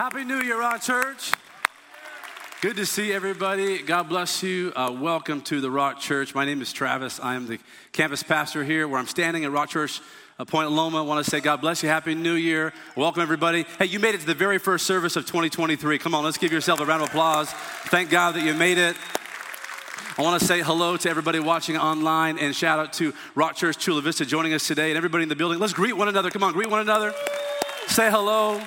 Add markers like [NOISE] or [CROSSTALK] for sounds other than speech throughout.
Happy New Year, Rock Church. Good to see everybody. God bless you. Uh, welcome to the Rock Church. My name is Travis. I am the campus pastor here where I'm standing at Rock Church uh, Point Loma. I want to say God bless you. Happy New Year. Welcome, everybody. Hey, you made it to the very first service of 2023. Come on, let's give yourself a round of applause. Thank God that you made it. I want to say hello to everybody watching online and shout out to Rock Church Chula Vista joining us today and everybody in the building. Let's greet one another. Come on, greet one another. Say hello.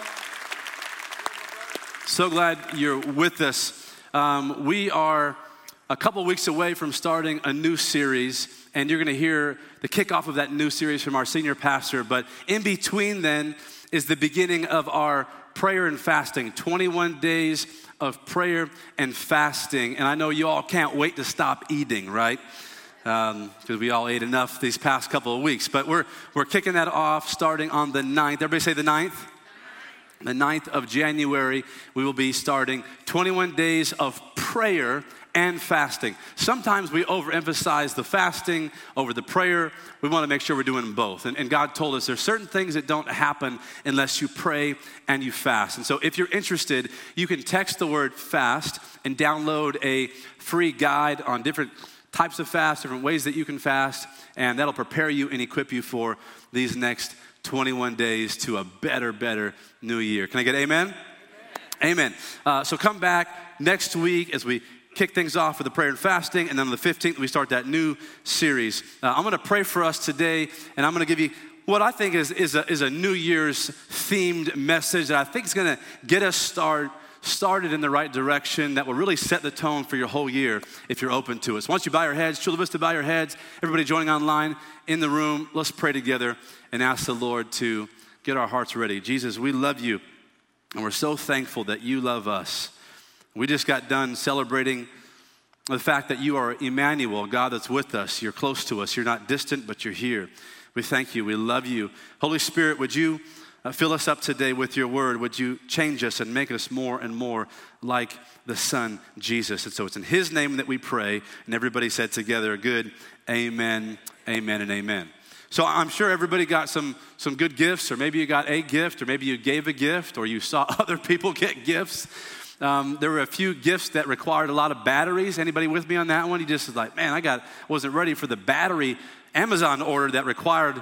So glad you're with us. Um, we are a couple weeks away from starting a new series, and you're going to hear the kickoff of that new series from our senior pastor. But in between, then, is the beginning of our prayer and fasting 21 days of prayer and fasting. And I know you all can't wait to stop eating, right? because um, we all ate enough these past couple of weeks. But we're, we're kicking that off starting on the 9th. Everybody say the 9th? The 9th of January, we will be starting 21 days of prayer and fasting. Sometimes we overemphasize the fasting over the prayer. We want to make sure we're doing both. And, and, God told us there's certain things that don't happen unless you pray and you fast. And so if you're interested, you can text the word fast and download a free guide on different types of fast, different ways that you can fast, and that'll prepare you and equip you for these next 21 days to a better, better new year. Can I get amen? Amen. amen. Uh, so come back next week as we kick things off with the prayer and fasting, and then on the 15th, we start that new series. Uh, I'm going to pray for us today, and I'm going to give you what I think is, is, a, is a New Year's themed message that I think is going to get us start, started in the right direction that will really set the tone for your whole year if you're open to it. So once you bow your heads, Chula Vista, bow your heads. Everybody joining online in the room, let's pray together and ask the Lord to get our hearts ready. Jesus, we love you, and we're so thankful that you love us. We just got done celebrating the fact that you are Emmanuel, God that's with us. You're close to us. You're not distant, but you're here. We thank you. We love you. Holy Spirit, would you uh, fill us up today with your word? Would you change us and make us more and more like the Son, Jesus? And so it's in his name that we pray. And everybody said together, good, amen, amen, and amen. So I'm sure everybody got some, some good gifts, or maybe you got a gift, or maybe you gave a gift, or you saw [LAUGHS] other people get gifts. Um, there were a few gifts that required a lot of batteries. Anybody with me on that one? You just was like, man, I got wasn't ready for the battery Amazon order that required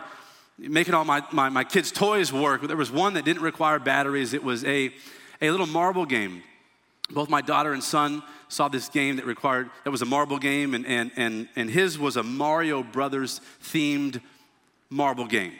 making all my, my, my kids' toys work. There was one that didn't require batteries. It was a, a little marble game. Both my daughter and son saw this game that required, that was a marble game, and, and, and, and his was a Mario Brothers themed marble game.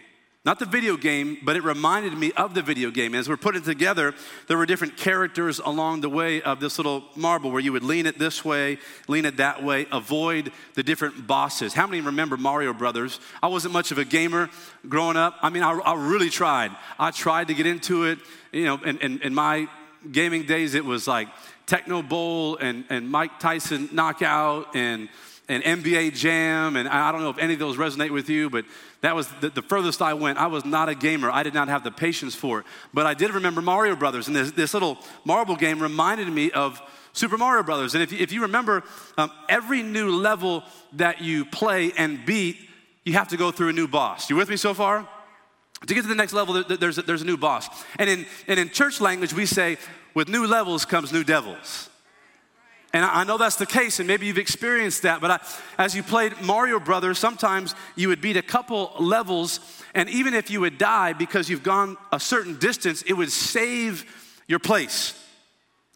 Not the video game, but it reminded me of the video game. As we're putting together, there were different characters along the way of this little marble where you would lean it this way, lean it that way, avoid the different bosses. How many remember Mario Brothers? I wasn't much of a gamer growing up. I mean, I, I really tried. I tried to get into it. You know, in, in, in my gaming days, it was like Tecmo Bowl and, and Mike Tyson Knockout and and NBA Jam, and I don't know if any of those resonate with you, but that was the, the, furthest I went. I was not a gamer. I did not have the patience for it. But I did remember Mario Brothers, and this, this little marble game reminded me of Super Mario Brothers. And if you, if you remember, um, every new level that you play and beat, you have to go through a new boss. You with me so far? To get to the next level, there's a, there's a new boss. And in, and in church language, we say, with new levels comes new devils. And I know that's the case, and maybe you've experienced that, but I, as you played Mario Brothers, sometimes you would beat a couple levels, and even if you would die because you've gone a certain distance, it would save your place.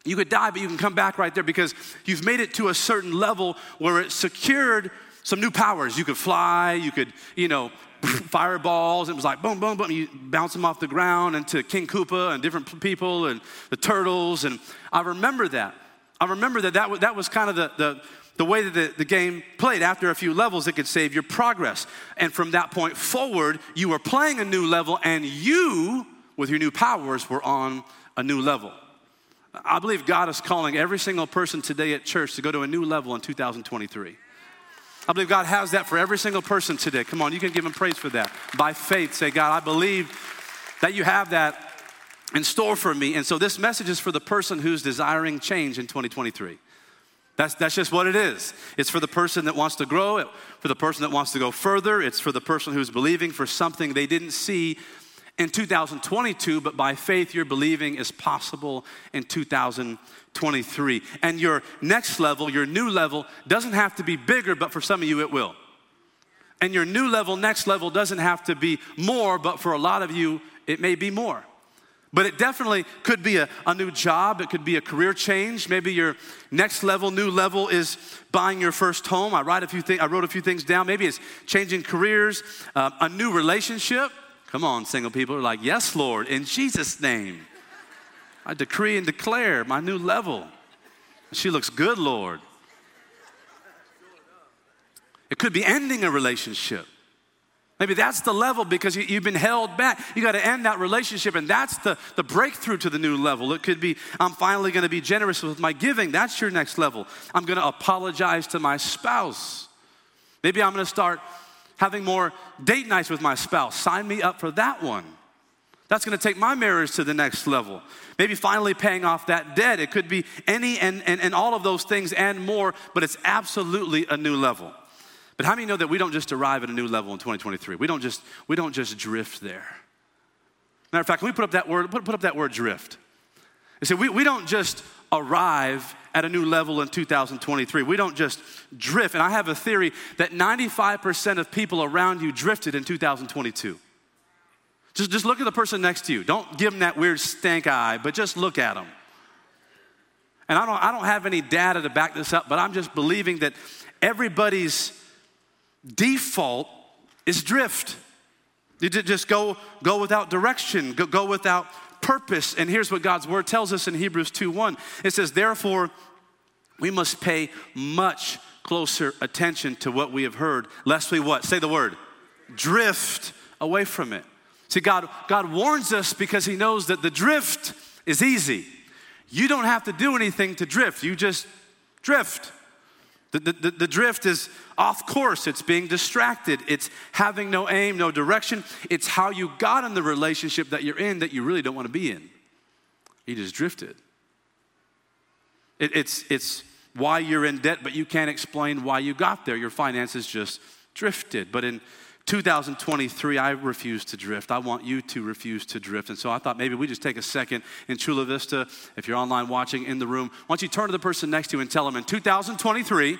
You could die, but you can come back right there because you've made it to a certain level where it secured some new powers. You could fly, you could, you know, [LAUGHS] fireballs. It was like boom, boom, boom. You bounce them off the ground into King Koopa and different people and the turtles. And I remember that. I remember that that was, that was kind of the, the, the way that the, the game played. After a few levels, it could save your progress. And from that point forward, you were playing a new level, and you, with your new powers, were on a new level. I believe God is calling every single person today at church to go to a new level in 2023. I believe God has that for every single person today. Come on, you can give him praise for that. By faith, say, God, I believe that you have that in store for me. And so this message is for the person who's desiring change in 2023. That's, that's just what it is. It's for the person that wants to grow, it, for the person that wants to go further. It's for the person who's believing for something they didn't see in 2022, but by faith you're believing is possible in 2023. And your next level, your new level, doesn't have to be bigger, but for some of you it will. And your new level, next level, doesn't have to be more, but for a lot of you, it may be more. But it definitely could be a, a new job, it could be a career change. Maybe your next level, new level is buying your first home. I, write a few I wrote a few things down. Maybe it's changing careers, uh, a new relationship. Come on, single people are like, Yes, Lord, in Jesus' name. I decree and declare my new level. She looks good, Lord. It could be ending a relationship. Maybe that's the level because you, have been held back. You got to end that relationship, and that's the, the breakthrough to the new level. It could be, I'm finally going to be generous with my giving. That's your next level. I'm going to apologize to my spouse. Maybe I'm going to start having more date nights with my spouse. Sign me up for that one. That's going to take my marriage to the next level. Maybe finally paying off that debt. It could be any and, and, and all of those things and more, but it's absolutely a new level. But how many know that we don't just arrive at a new level in 2023? We don't just, we don't just drift there. Matter of fact, can we put up that word, put, put up that word drift? They say we, we don't just arrive at a new level in 2023. We don't just drift. And I have a theory that 95% of people around you drifted in 2022. Just, just look at the person next to you. Don't give them that weird stank eye, but just look at them. And I don't, I don't have any data to back this up, but I'm just believing that everybody's default is drift. You just go, go without direction, go, go without purpose. And here's what God's word tells us in Hebrews 2:1. It says, Therefore, we must pay much closer attention to what we have heard, lest we what? Say the word. Drift away from it. See, God, God warns us because He knows that the drift is easy. You don't have to do anything to drift, you just drift. The, the, the, drift is off course. It's being distracted. It's having no aim, no direction. It's how you got in the relationship that you're in that you really don't want to be in. You just drifted. It, it's, it's why you're in debt, but you can't explain why you got there. Your finances just drifted. But in 2023, I refuse to drift. I want you to refuse to drift. And so I thought maybe we just take a second in Chula Vista. If you're online watching in the room, why don't you turn to the person next to you and tell them in 2023,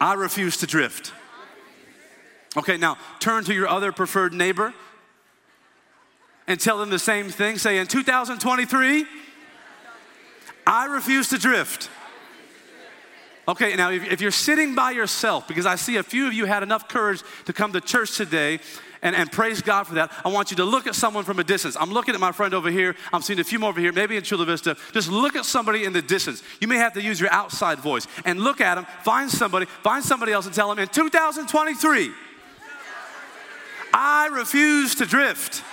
I refuse to drift. Okay, now turn to your other preferred neighbor and tell them the same thing. Say, in 2023, I refuse to drift. Okay, now if, if, you're sitting by yourself, because I see a few of you had enough courage to come to church today, and, and praise God for that, I want you to look at someone from a distance. I'm looking at my friend over here. I'm seeing a few more over here, maybe in Chula Vista. Just look at somebody in the distance. You may have to use your outside voice and look at them, find somebody, find somebody else, and tell them in 2023, I refuse to drift.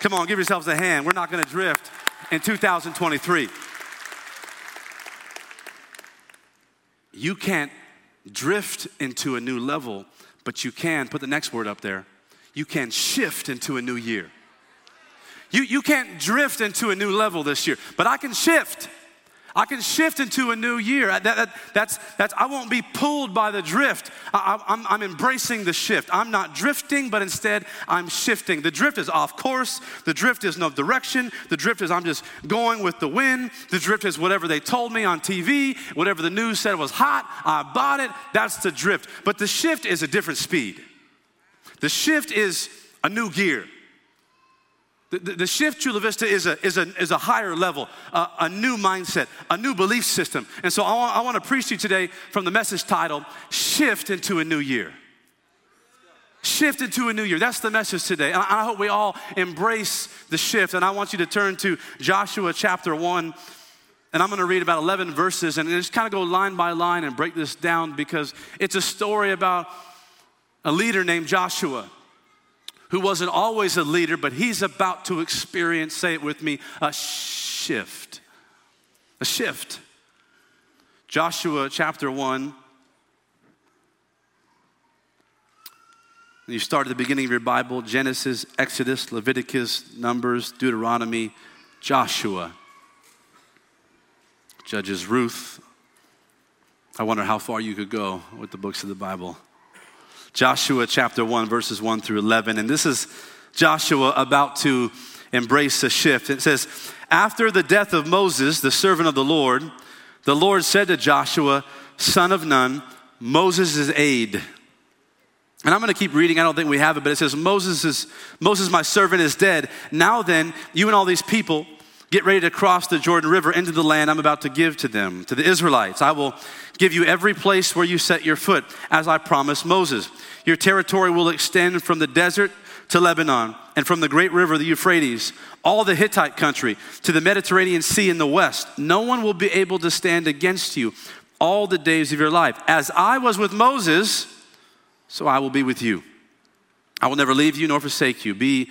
Come on, give yourselves a hand. We're not going to drift in 2023. You can't drift into a new level, but you can, put the next word up there, you can shift into a new year. You, you can't drift into a new level this year, but I can shift. I can shift into a new year. That, that, that's, that's, I won't be pulled by the drift. I, I'm, I'm embracing the shift. I'm not drifting, but instead I'm shifting. The drift is off course. The drift is no direction. The drift is I'm just going with the wind. The drift is whatever they told me on TV, whatever the news said was hot, I bought it. That's the drift. But the shift is a different speed. The shift is a new gear. The, the, shift Chula Vista is a, is a, is a higher level, uh, a new mindset, a new belief system. And so I want, I want to preach to you today from the message titled, Shift into a New Year. Shift into a new year. That's the message today. And I hope we all embrace the shift. And I want you to turn to Joshua chapter 1. And I'm going to read about 11 verses and just kind of go line by line and break this down because it's a story about a leader named Joshua who wasn't always a leader, but he's about to experience, say it with me, a shift. A shift. Joshua chapter 1. You start at the beginning of your Bible Genesis, Exodus, Leviticus, Numbers, Deuteronomy, Joshua. Judges, Ruth. I wonder how far you could go with the books of the Bible. Joshua chapter 1, verses 1 through 11. And this is Joshua about to embrace a shift. It says, After the death of Moses, the servant of the Lord, the Lord said to Joshua, son of Nun, Moses' aide. And I'm going to keep reading. I don't think we have it, but it says, Moses, is, Moses, my servant, is dead. Now then, you and all these people get ready to cross the Jordan River into the land I'm about to give to them, to the Israelites. I will give you every place where you set your foot, as I promised Moses. Your territory will extend from the desert to Lebanon, and from the great river, the Euphrates, all the Hittite country, to the Mediterranean Sea in the west. No one will be able to stand against you all the days of your life. As I was with Moses, so I will be with you. I will never leave you nor forsake you. Be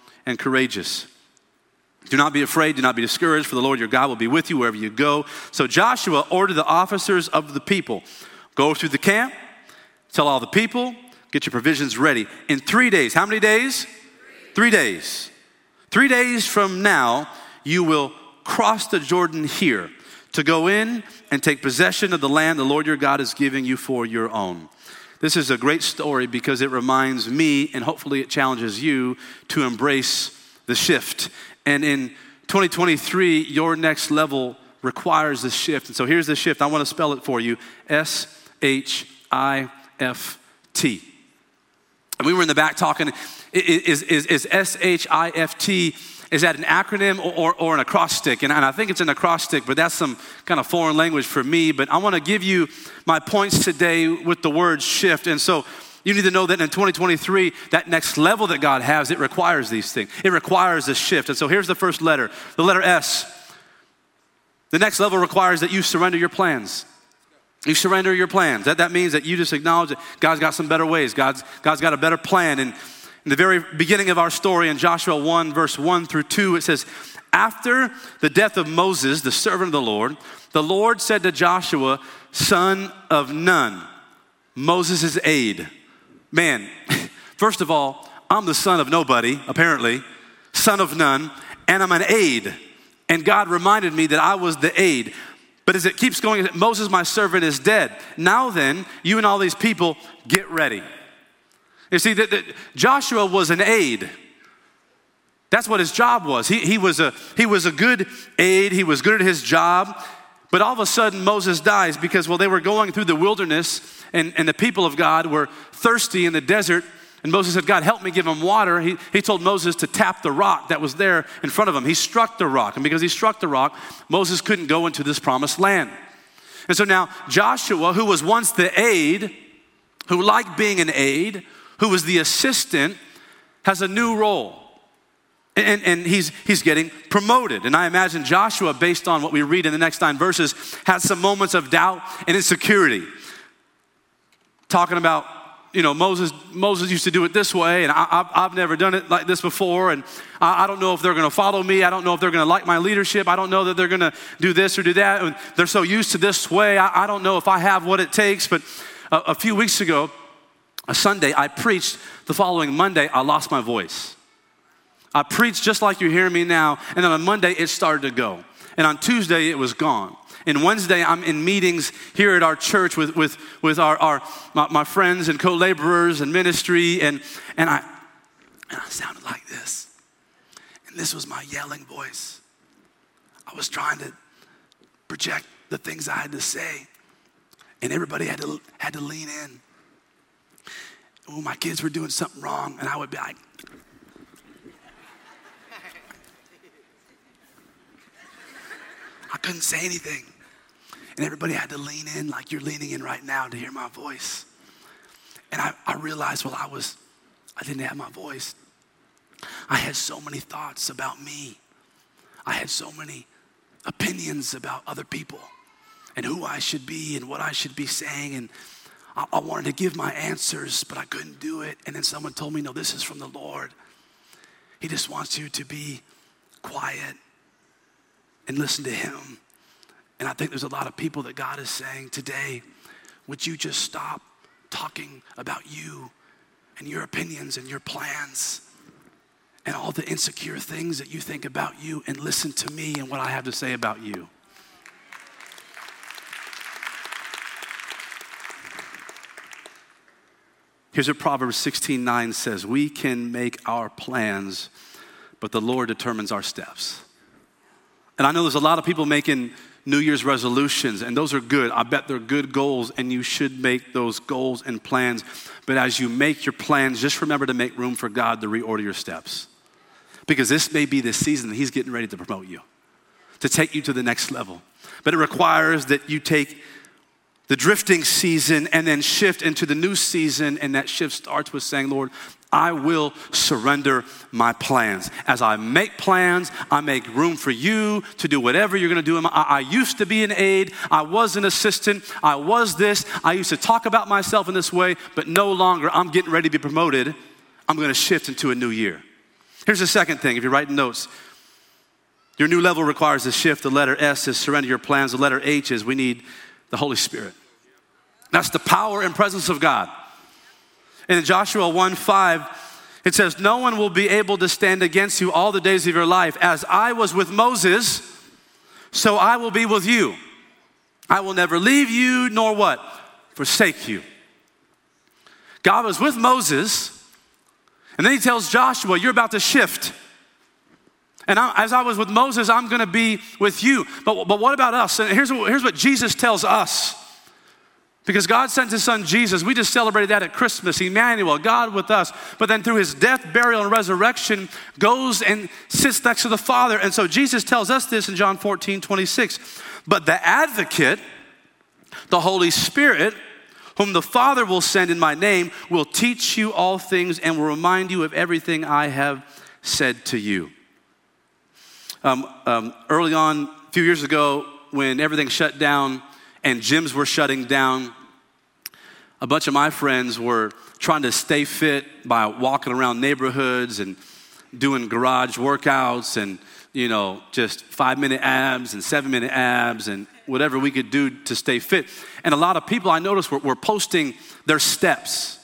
and courageous. Do not be afraid, do not be discouraged, for the Lord your God will be with you wherever you go. So Joshua ordered the officers of the people go through the camp, tell all the people, Get your provisions ready. In three days, how many days? Three days. Three days from now, you will cross the Jordan here to go in and take possession of the land the Lord your God is giving you for your own. This is a great story because it reminds me, and hopefully it challenges you, to embrace the shift. And in 2023, your next level requires this shift. And so here's the shift. I want to spell it for you S H I F T. And we were in the back talking, is, is, is S-H-I-F-T, is that an acronym or, or, or an acrostic? And, and I think it's an acrostic, but that's some kind of foreign language for me. But I want to give you my points today with the word shift. And so you need to know that in 2023, that next level that God has, it requires these things. It requires a shift. And so here's the first letter, the letter S. The next level requires that you surrender your plans. You surrender your plans. That, that means that you just acknowledge that God's got some better ways. God's, God's got a better plan. And in the very beginning of our story in Joshua 1, verse 1 through 2, it says, After the death of Moses, the servant of the Lord, the Lord said to Joshua, son of Nun, Moses' aide. Man, [LAUGHS] first of all, I'm the son of nobody, apparently, son of none, and I'm an aide. And God reminded me that I was the aide. But as it keeps going, Moses, my servant, is dead. Now then, you and all these people, get ready. You see, that, Joshua was an aide. That's what his job was. He, he, was a, he was a good aide, he was good at his job. But all of a sudden, Moses dies because, well, they were going through the wilderness and, and the people of God were thirsty in the desert and Moses said, God, help me give him water. He, he told Moses to tap the rock that was there in front of him. He struck the rock. And because he struck the rock, Moses couldn't go into this promised land. And so now Joshua, who was once the aide, who liked being an aide, who was the assistant, has a new role. And, and, he's, he's getting promoted. And I imagine Joshua, based on what we read in the next nine verses, had some moments of doubt and insecurity. Talking about you know, Moses, Moses used to do it this way, and I, have never done it like this before, and I, I don't know if they're going to follow me. I don't know if they're going to like my leadership. I don't know that they're going to do this or do that. And they're so used to this way. I, I don't know if I have what it takes. But a, a few weeks ago, a Sunday, I preached. The following Monday, I lost my voice. I preached just like you're hearing me now, and then on Monday, it started to go. And on Tuesday, it was gone. And Wednesday, I'm in meetings here at our church with, with, with our, our, my, my friends and co laborers and ministry, and, and, I, and I sounded like this. And this was my yelling voice. I was trying to project the things I had to say, and everybody had to, had to lean in. Oh, my kids were doing something wrong, and I would be like, I couldn't say anything. And everybody had to lean in like you're leaning in right now to hear my voice. And I, I realized, well, I was, I didn't have my voice. I had so many thoughts about me. I had so many opinions about other people and who I should be and what I should be saying. And I, I wanted to give my answers, but I couldn't do it. And then someone told me, no, this is from the Lord. He just wants you to be quiet and listen to Him. And I think there's a lot of people that God is saying today, would you just stop talking about you and your opinions and your plans and all the insecure things that you think about you and listen to me and what I have to say about you? Here's what Proverbs 16 9 says We can make our plans, but the Lord determines our steps. And I know there's a lot of people making New Year's resolutions, and those are good. I bet they're good goals, and you should make those goals and plans. But as you make your plans, just remember to make room for God to reorder your steps. Because this may be the season that He's getting ready to promote you, to take you to the next level. But it requires that you take the drifting season and then shift into the new season. And that shift starts with saying, Lord, I will surrender my plans. As I make plans, I make room for you to do whatever you're going to do. I, I used to be an aide. I was an assistant. I was this. I used to talk about myself in this way, but no longer. I'm getting ready to be promoted. I'm going to shift into a new year. Here's the second thing if you're writing notes. Your new level requires a shift. The letter S is surrender your plans. The letter H is we need the Holy Spirit. That's the power and presence of God. And in Joshua 1 5, it says, No one will be able to stand against you all the days of your life. As I was with Moses, so I will be with you. I will never leave you, nor what? Forsake you. God was with Moses, and then he tells Joshua, You're about to shift. And I, as I was with Moses, I'm going to be with you. But, but what about us? And here's, here's what Jesus tells us because God sent his son Jesus. We just celebrated that at Christmas, Emmanuel, God with us. But then through his death, burial, and resurrection, goes and sits next to the Father. And so Jesus tells us this in John 14, 26. But the advocate, the Holy Spirit, whom the Father will send in my name, will teach you all things and will remind you of everything I have said to you. Um, um, early on, a few years ago, when everything shut down, and gyms were shutting down, a bunch of my friends were trying to stay fit by walking around neighborhoods and doing garage workouts and, you know, just five minute abs and seven minute abs and whatever we could do to stay fit. And a lot of people I noticed were, were posting their steps.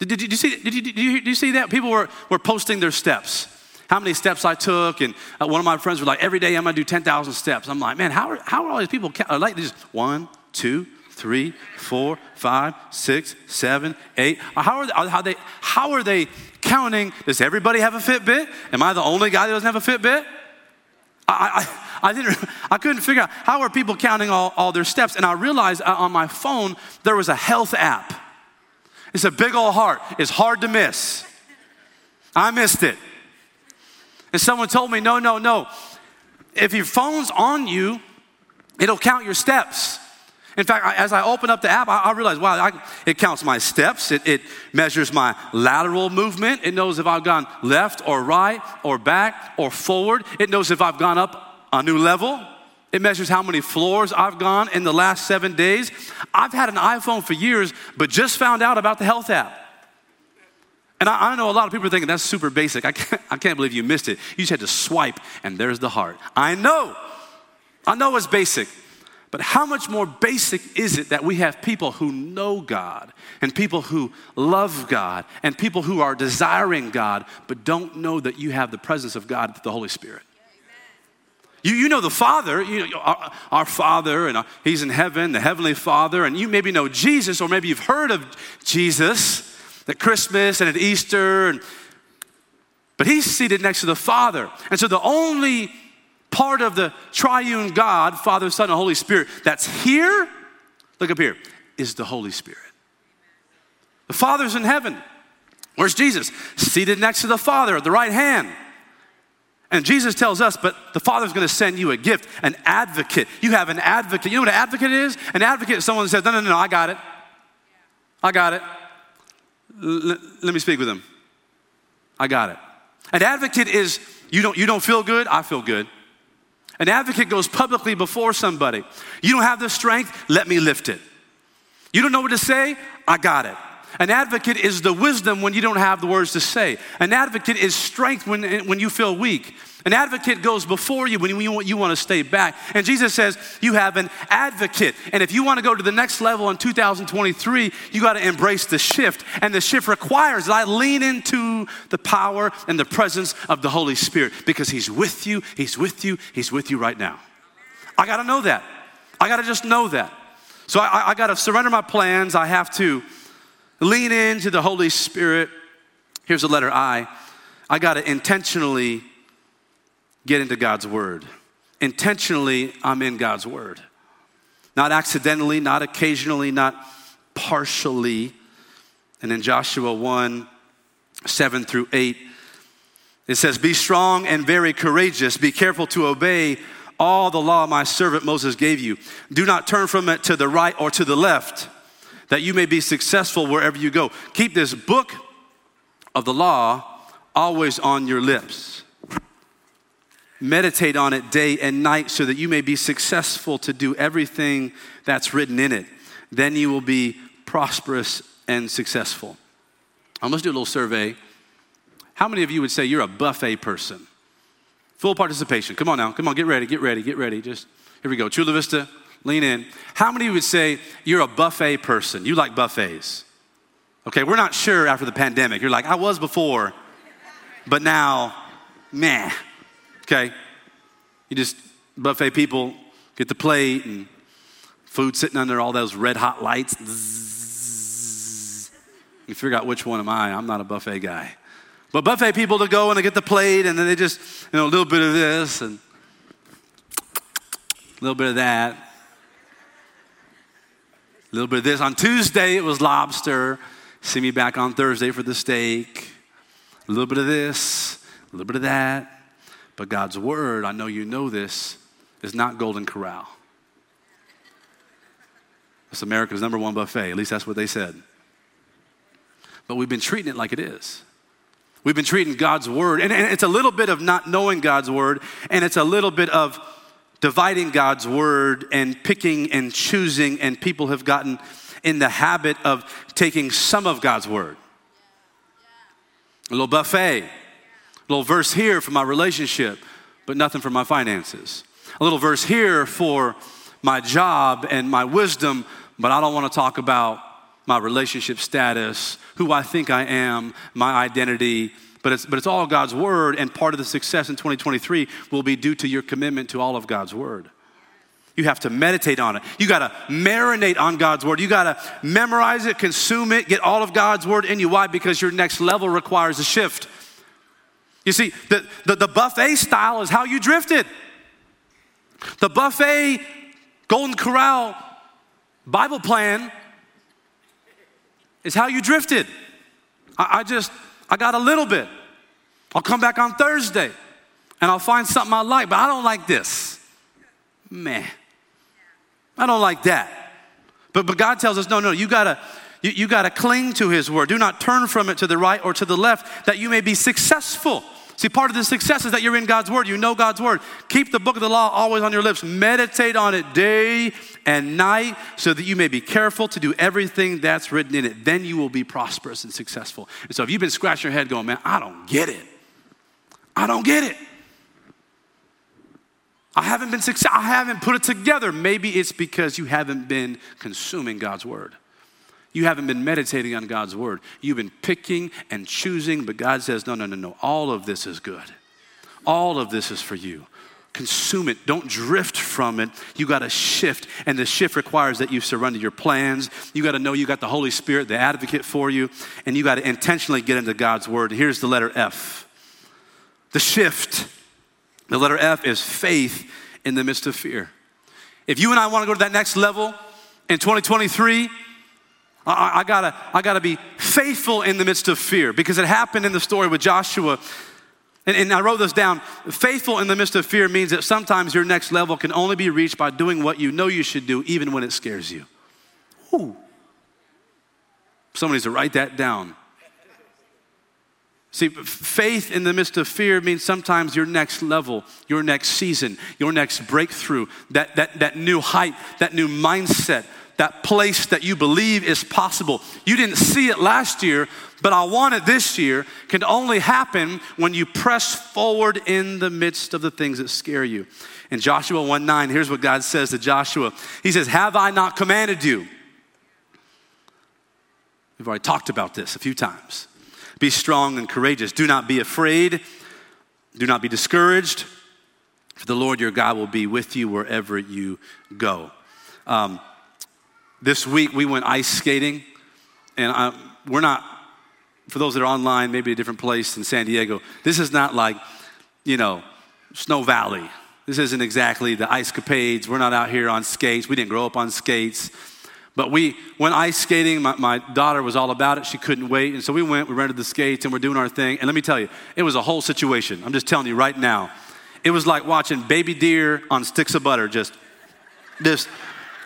Did, did, you see, did, you, did, you, did you see that? People were, were posting their steps how many steps I took. And uh, one of my friends was like, every day I'm gonna do 10,000 steps. I'm like, man, how are, how are all these people count? Like, just one, two, three, four, five, six, seven, eight. Uh, how are they, how, they, how are they counting? Does everybody have a Fitbit? Am I the only guy that doesn't have a Fitbit? I, I, I, didn't, [LAUGHS] I couldn't figure out how are people counting all, all their steps. And I realized uh, on my phone there was a health app. It's a big old heart. It's hard to miss. I missed it. And someone told me, no, no, no. If your phone's on you, it'll count your steps. In fact, as I open up the app, I, I realize, wow, I, it counts my steps. It, it, measures my lateral movement. It knows if I've gone left or right or back or forward. It knows if I've gone up a new level. It measures how many floors I've gone in the last seven days. I've had an iPhone for years, but just found out about the health app. And I, I, know a lot of people are thinking that's super basic. I can't, I can't believe you missed it. You just had to swipe, and there's the heart. I know. I know it's basic. But how much more basic is it that we have people who know God and people who love God and people who are desiring God but don't know that you have the presence of God, the Holy Spirit? You, you know the Father, you know, our, our Father, and our, He's in heaven, the Heavenly Father, and you maybe know Jesus, or maybe you've heard of Jesus at Christmas and at Easter. And, but he's seated next to the Father. And so the only part of the triune God, Father, Son, and Holy Spirit, that's here, look up here, is the Holy Spirit. The Father's in heaven. Where's Jesus? Seated next to the Father at the right hand. And Jesus tells us, but the Father's gonna send you a gift, an advocate. You have an advocate. You know what an advocate is? An advocate is someone that says, no, no, no, I got it. I got it let, me speak with him. I got it. An advocate is you don't, you don't feel good, I feel good. An advocate goes publicly before somebody. You don't have the strength, let me lift it. You don't know what to say, I got it. An advocate is the wisdom when you don't have the words to say. An advocate is strength when, when you feel weak. An advocate goes before you when you want, to stay back. And Jesus says, You have an advocate. And if you want to go to the next level in 2023, you got to embrace the shift. And the shift requires that I lean into the power and the presence of the Holy Spirit because He's with you, He's with you, He's with you right now. I got to know that. I got to just know that. So I, I got to surrender my plans. I have to lean into the Holy Spirit. Here's the letter I. I got to intentionally get into God's Word. Intentionally, I'm in God's Word. Not accidentally, not occasionally, not partially. And in Joshua 1 7 through 8, it says, Be strong and very courageous. Be careful to obey all the law my servant Moses gave you. Do not turn from it to the right or to the left, that you may be successful wherever you go. Keep this book of the law always on your lips. Meditate on it day and night so that you may be successful to do everything that's written in it. Then you will be prosperous and successful. I'm going to do a little survey. How many of you would say you're a buffet person? Full participation. Come on now. Come on, get ready, get ready, get ready. Just here we go. Chula Vista, lean in. How many would say you're a buffet person? You like buffets? Okay, we're not sure after the pandemic. You're like, I was before, but now, meh. Okay? You just, buffet people get the plate and food sitting under all those red hot lights. You figure out which one am I. I'm not a buffet guy. But buffet people to go and they get the plate and then they just, you know, a little bit of this and a little bit of that. A little bit of this. On Tuesday, it was lobster. See me back on Thursday for the steak. A little bit of this, a little bit of that. But God's word, I know you know this, is not Golden Corral. It's America's number one buffet. At least that's what they said. But we've been treating it like it is. We've been treating God's word, and, and it's a little bit of not knowing God's word, and it's a little bit of dividing God's word and picking and choosing, and people have gotten in the habit of taking some of God's word. A little buffet, little verse here for my relationship, but nothing for my finances. A little verse here for my job and my wisdom, but I don't want to talk about my relationship status, who I think I am, my identity. But it's, but it's all God's word, and part of the success in 2023 will be due to your commitment to all of God's word. You have to meditate on it. You got to marinate on God's word. You got to memorize it, consume it, get all of God's word in you. Why? Because your next level requires a shift. You see, the, the, the buffet style is how you drifted. The buffet Golden Corral Bible plan is how you drifted. I, I just, I got a little bit. I'll come back on Thursday and I'll find something I like, but I don't like this. Man, I don't like that. But, but God tells us, no, no, you gotta, you, you gotta cling to His word. Do not turn from it to the right or to the left that you may be successful. See, part of the success is that you're in God's Word. You know God's Word. Keep the book of the law always on your lips. Meditate on it day and night so that you may be careful to do everything that's written in it. Then you will be prosperous and successful. And so if you've been scratching your head going, man, I don't get it. I don't get it. I haven't been success. I haven't put it together. Maybe it's because you haven't been consuming God's Word. You haven't been meditating on God's word. You've been picking and choosing, but God says, no, no, no, no. All of this is good. All of this is for you. Consume it. Don't drift from it. You got to shift. And the shift requires that you surrender your plans. You got to know you got the Holy Spirit, the advocate for you, and you got to intentionally get into God's word. Here's the letter F the shift. The letter F is faith in the midst of fear. If you and I want to go to that next level in 2023, I, I, gotta, I gotta be faithful in the midst of fear because it happened in the story with Joshua. And, and I wrote this down. Faithful in the midst of fear means that sometimes your next level can only be reached by doing what you know you should do, even when it scares you. Ooh. Somebody needs to write that down. See, faith in the midst of fear means sometimes your next level, your next season, your next breakthrough, that, that, that new height, that new mindset, that place that you believe is possible. You didn't see it last year, but I want it this year can only happen when you press forward in the midst of the things that scare you. In Joshua 1 9, here's what God says to Joshua He says, Have I not commanded you? We've already talked about this a few times. Be strong and courageous. Do not be afraid. Do not be discouraged, for the Lord your God will be with you wherever you go. Um, this week we went ice skating, and I, we're not, for those that are online, maybe a different place in San Diego, this is not like, you know, Snow Valley. This isn't exactly the ice capades. We're not out here on skates. We didn't grow up on skates. But we went ice skating. My, my, daughter was all about it. She couldn't wait. And so we went, we rented the skates, and we're doing our thing. And let me tell you, it was a whole situation. I'm just telling you right now. It was like watching baby deer on sticks of butter, just, just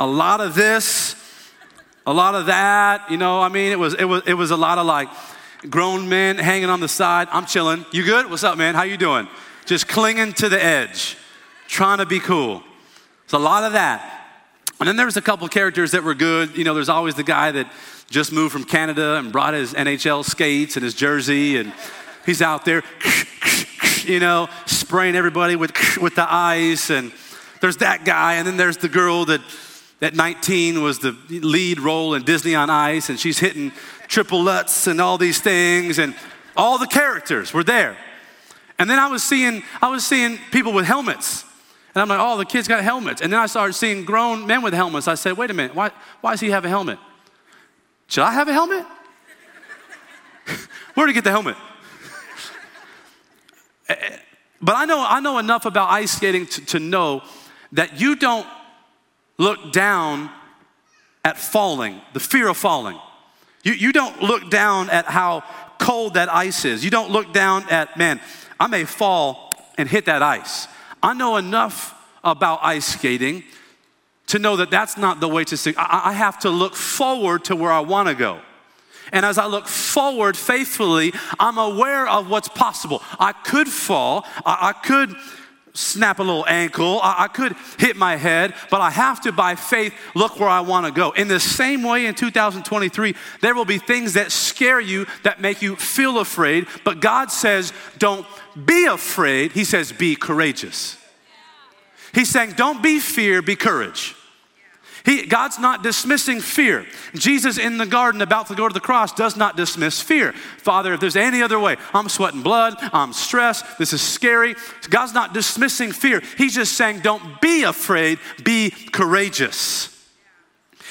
a lot of this, a lot of that. You know, I mean, it was, it was, it was a lot of like grown men hanging on the side. I'm chilling. You good? What's up, man? How you doing? Just clinging to the edge, trying to be cool. It's a lot of that. And then there was a couple characters that were good. You know, there's always the guy that just moved from Canada and brought his NHL skates and his jersey, and he's out there, [LAUGHS] you know, spraying everybody with, [LAUGHS] with the ice. And there's that guy, and then there's the girl that at 19 was the lead role in Disney on Ice, and she's hitting triple lutz and all these things, and all the characters were there. And then I was seeing, I was seeing people with helmets. And I'm like, oh, the kids got helmets. And then I started seeing grown men with helmets. I said, wait a minute, why, why does he have a helmet? Should I have a helmet? [LAUGHS] Where to get the helmet? [LAUGHS] Eh, eh, but I know, I know enough about ice skating to, to know that you don't look down at falling, the fear of falling. You, you don't look down at how cold that ice is. You don't look down at, man, I may fall and hit that ice. I know enough about ice skating to know that that's not the way to see. I, I have to look forward to where I want to go. And as I look forward faithfully, I'm aware of what's possible. I could fall, I, I could snap a little ankle, I, I could hit my head, but I have to, by faith, look where I want to go. In the same way, in 2023, there will be things that scare you, that make you feel afraid, but God says, don't be afraid. He says, be courageous. He's saying, don't be fear, be courage. He, God's not dismissing fear. Jesus in the garden about to go to the cross does not dismiss fear. Father, if there's any other way, I'm sweating blood, I'm stressed, this is scary. God's not dismissing fear. He's just saying, don't be afraid, be courageous.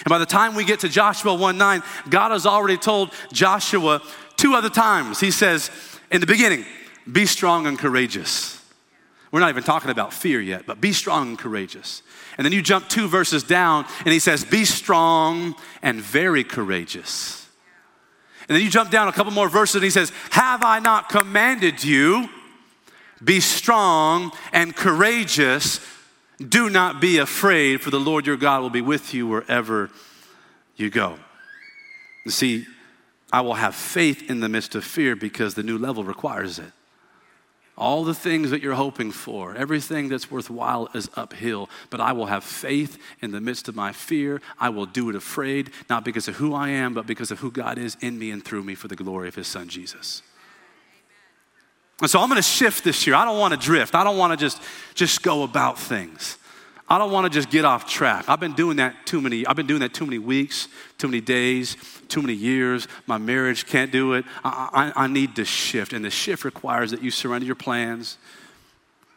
And by the time we get to Joshua 1 9, God has already told Joshua two other times. He says, in the beginning, be strong and courageous. We're not even talking about fear yet, but be strong and courageous. And then you jump two verses down, and he says, Be strong and very courageous. And then you jump down a couple more verses, and he says, Have I not commanded you? Be strong and courageous. Do not be afraid, for the Lord your God will be with you wherever you go. You see, I will have faith in the midst of fear because the new level requires it. All the things that you're hoping for, everything that's worthwhile is uphill. But I will have faith in the midst of my fear. I will do it afraid, not because of who I am, but because of who God is in me and through me for the glory of His Son, Jesus. And so I'm going to shift this year. I don't want to drift. I don't want to just, just go about things. I don't want to just get off track. I've been doing that too many. I've been doing that too many weeks, too many days, too many years. My marriage can't do it. I, I, I need to shift, and the shift requires that you surrender your plans.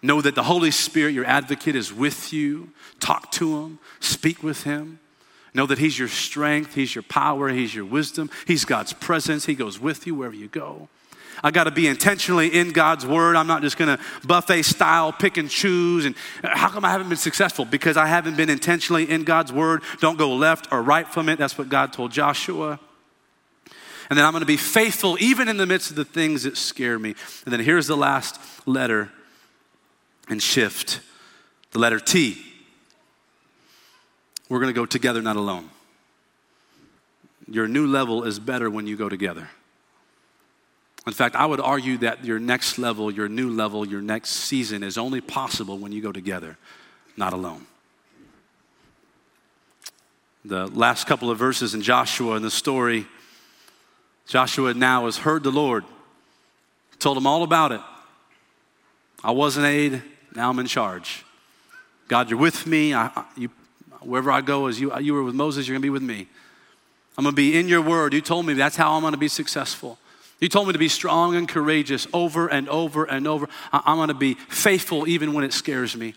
Know that the Holy Spirit, your advocate, is with you. Talk to him. Speak with him. Know that He's your strength, He's your power, He's your wisdom, He's God's presence. He goes with you wherever you go. I got to be intentionally in God's word. I'm not just going to buffet style pick and choose. And how come I haven't been successful? Because I haven't been intentionally in God's word. Don't go left or right from it. That's what God told Joshua. And then I'm going to be faithful even in the midst of the things that scare me. And then here's the last letter and shift the letter T. We're going to go together, not alone. Your new level is better when you go together. In fact, I would argue that your next level, your new level, your next season is only possible when you go together, not alone. The last couple of verses in Joshua in the story, Joshua now has heard the Lord, told him all about it. I was an aide, now I'm in charge. God, you're with me. I, I, you, wherever I go, as you, you were with Moses, you're going to be with me. I'm going to be in your word. You told me that's how I'm going to be successful. You told me to be strong and courageous over and over and over. I, I'm going to be faithful even when it scares me.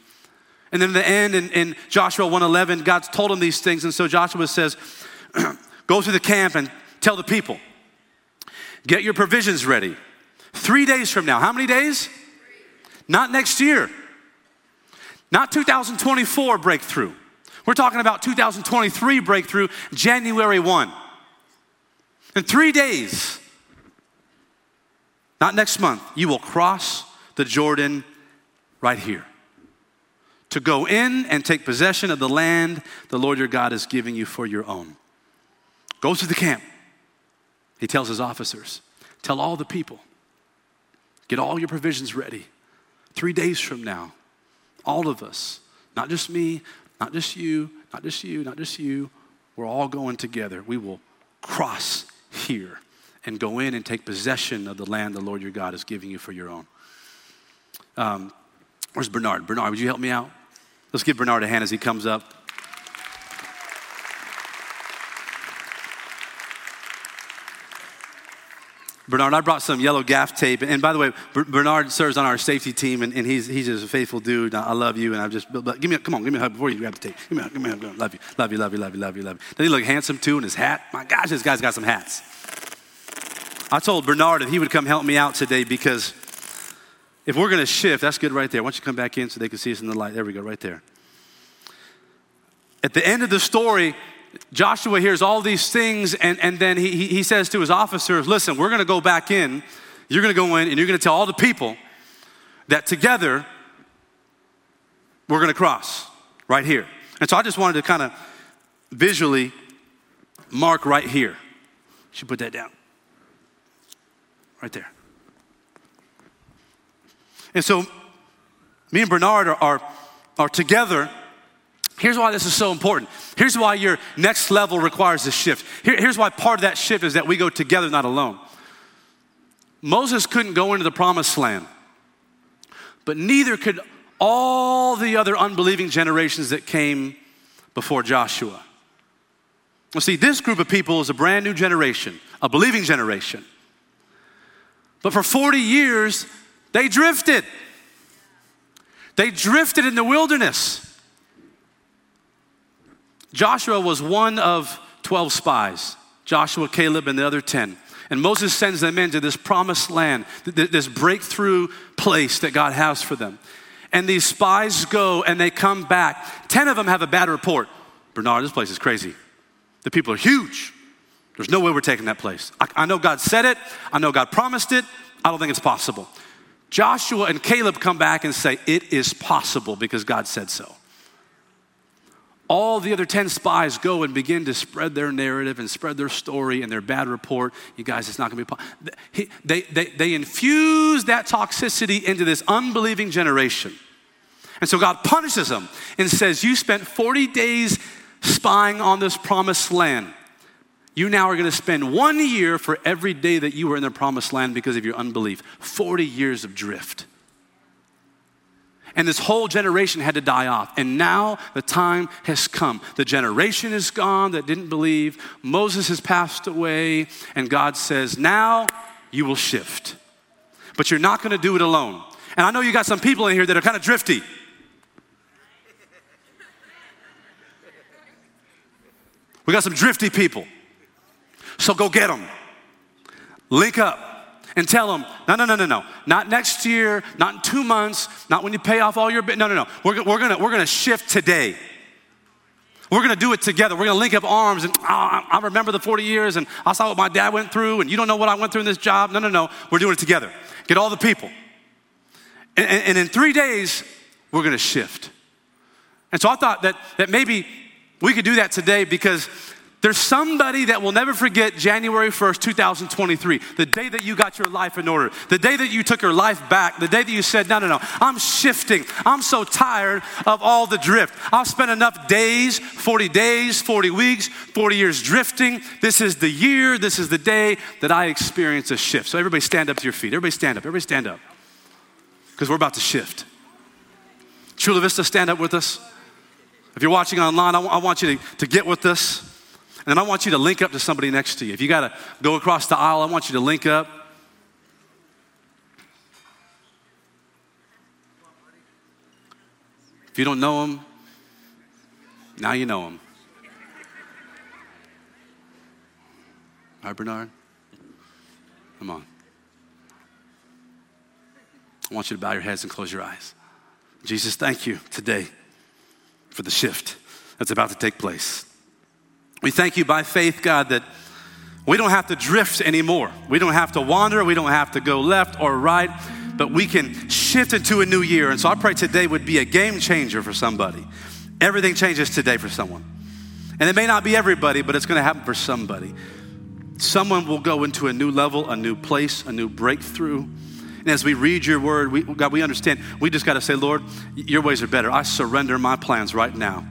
And then in the end, in, in Joshua 1:11, God's told him these things, and so Joshua says, [CLEARS THROAT] "Go to the camp and tell the people, get your provisions ready. Three days from now. How many days? Not next year. Not 2024 breakthrough. We're talking about 2023 breakthrough, January 1. In three days, not next month, you will cross the Jordan right here to go in and take possession of the land the Lord your God is giving you for your own. Go to the camp. He tells his officers, tell all the people, get all your provisions ready. Three days from now, all of us, not just me, not just you, not just you, not just you, we're all going together. We will cross here and go in and take possession of the land the Lord your God is giving you for your own. Um, where's Bernard? Bernard, would you help me out? Let's give Bernard a hand as he comes up. Bernard, I brought some yellow gaff tape. And by the way, Bernard serves on our safety team, and, and he's, he's just a faithful dude. I love you, and I've just, but give me a, come on, give me a hug before you grab the tape. Give me a hug, give me a hug. Love you, love you, love you, love you, love you, love you. Doesn't he look handsome too in his hat? My gosh, this guy's got some hats. I told Bernard that he would come help me out today because if we're going to shift, that's good right there. Why don't you come back in so they can see us in the light? There we go, right there. At the end of the story, Joshua hears all these things, and, and then he, he says to his officers, Listen, we're going to go back in. You're going to go in, and you're going to tell all the people that together we're going to cross right here. And so I just wanted to kind of visually mark right here. Should put that down. Right there. And so me and Bernard are, are, are together. Here's why this is so important. Here's why your next level requires a shift. Here, here's why part of that shift is that we go together, not alone. Moses couldn't go into the promised land, but neither could all the other unbelieving generations that came before Joshua. Well, see, this group of people is a brand new generation, a believing generation. But for 40 years, they drifted. They drifted in the wilderness. Joshua was one of 12 spies, Joshua, Caleb, and the other 10. And Moses sends them into this promised land, this breakthrough place that God has for them. And these spies go and they come back. 10 of them have a bad report. Bernard, this place is crazy. The people are huge. There's no way we're taking that place. I, I know God said it, I know God promised it. I don't think it's possible. Joshua and Caleb come back and say, It is possible because God said so. All the other 10 spies go and begin to spread their narrative and spread their story and their bad report. You guys, it's not going to be possible. They, they, they infuse that toxicity into this unbelieving generation. And so God punishes them and says, You spent 40 days spying on this promised land. You now are going to spend one year for every day that you were in the promised land because of your unbelief. 40 years of drift. And this whole generation had to die off. And now the time has come. The generation is gone that didn't believe. Moses has passed away. And God says, now you will shift. But you're not going to do it alone. And I know you got some people in here that are kind of drifty. We got some drifty people. So go get them. Link up and tell them, no, no, no, no, no. Not next year, not in two months, not when you pay off all your, no, no, no. We're, we're gonna, we're gonna shift today. We're gonna do it together. We're gonna link up arms and oh, I remember the 40 years and I saw what my dad went through and you don't know what I went through in this job. No, no, no. We're doing it together. Get all the people. And, and, and in three days, we're gonna shift. And so I thought that, that maybe we could do that today because There's somebody that will never forget January 1st, 2023, the day that you got your life in order, the day that you took your life back, the day that you said, No, no, no, I'm shifting. I'm so tired of all the drift. I've spent enough days, 40 days, 40 weeks, 40 years drifting. This is the year, this is the day that I experience a shift. So, everybody stand up to your feet. Everybody stand up. Everybody stand up. Because we're about to shift. Chula Vista, stand up with us. If you're watching online, I, w- I want you to, to get with us. And I want you to link up to somebody next to you. If you got to go across the aisle, I want you to link up. If you don't know them, now you know. All right, Bernard? Come on. I want you to bow your heads and close your eyes. Jesus, thank you today for the shift that's about to take place. We thank you by faith, God, that we don't have to drift anymore. We don't have to wander. We don't have to go left or right, but we can shift into a new year. And so I pray today would be a game changer for somebody. Everything changes today for someone. And it may not be everybody, but it's going to happen for somebody. Someone will go into a new level, a new place, a new breakthrough. And as we read your word, we, God, we understand we just got to say, Lord, your ways are better. I surrender my plans right now.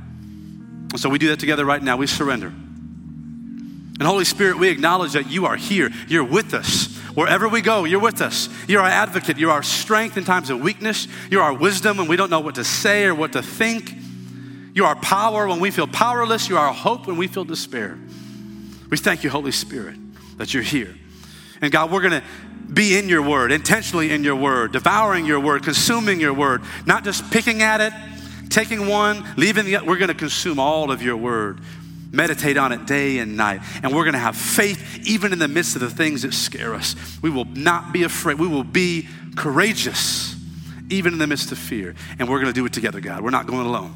And so we do that together right now. We surrender. And Holy Spirit, we acknowledge that you are here. You're with us. Wherever we go, you're with us. You're our advocate. You're our strength in times of weakness. You're our wisdom when we don't know what to say or what to think. You're our power when we feel powerless. You're our hope when we feel despair. We thank you, Holy Spirit, that you're here. And God, we're going to be in your word, intentionally in your word, devouring your word, consuming your word, not just picking at it, taking one, leaving the other. We're going to consume all of your word, meditate on it day and night. And we're going to have faith even in the midst of the things that scare us. We will not be afraid. We will be courageous even in the midst of fear. And we're going to do it together, God. We're not going alone.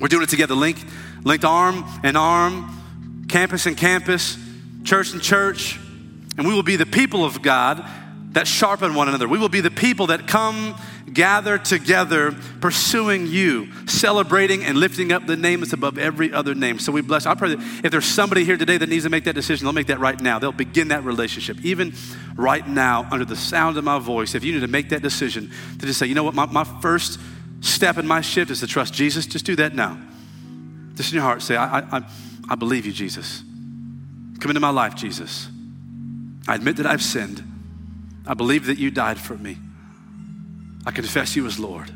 We're doing it together, linked, linked arm and arm, campus and campus, church and church. And we will be the people of God that sharpen one another. We will be the people that come gather together pursuing you, celebrating and lifting up the name that's above every other name. So we bless. I pray that if there's somebody here today that needs to make that decision, they'll make that right now. They'll begin that relationship. Even right now, under the sound of my voice, if you need to make that decision to just say, you know what, my, my first step in my shift is to trust Jesus, just do that now. Just in your heart, say, I, I, I believe you, Jesus. Come into my life, Jesus. I admit that I've sinned. I believe that you died for me. I confess you as Lord.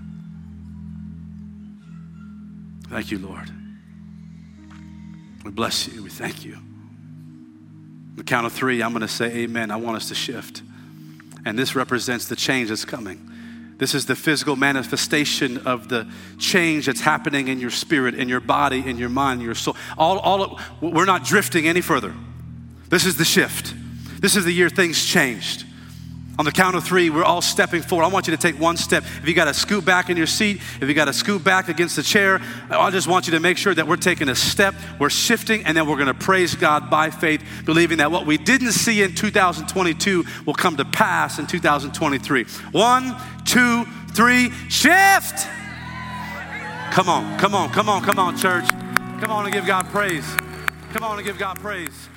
Thank you, Lord. We bless you. We thank you. On the count of three, I'm going to say amen. I want us to shift. And this represents the change that's coming. This is the physical manifestation of the change that's happening in your spirit, in your body, in your mind, in your soul. All, all, we're not drifting any further. This is the shift. This is the year things changed. On the count of three, we're all stepping forward. I want you to take one step. If you got to scoot back in your seat, if you got to scoot back against the chair, I just want you to make sure that we're taking a step, we're shifting, and then we're going to praise God by faith, believing that what we didn't see in 2022 will come to pass in 2023. One, two, three, shift! Come on, come on, come on, come on, church. Come on and give God praise. Come on and give God praise.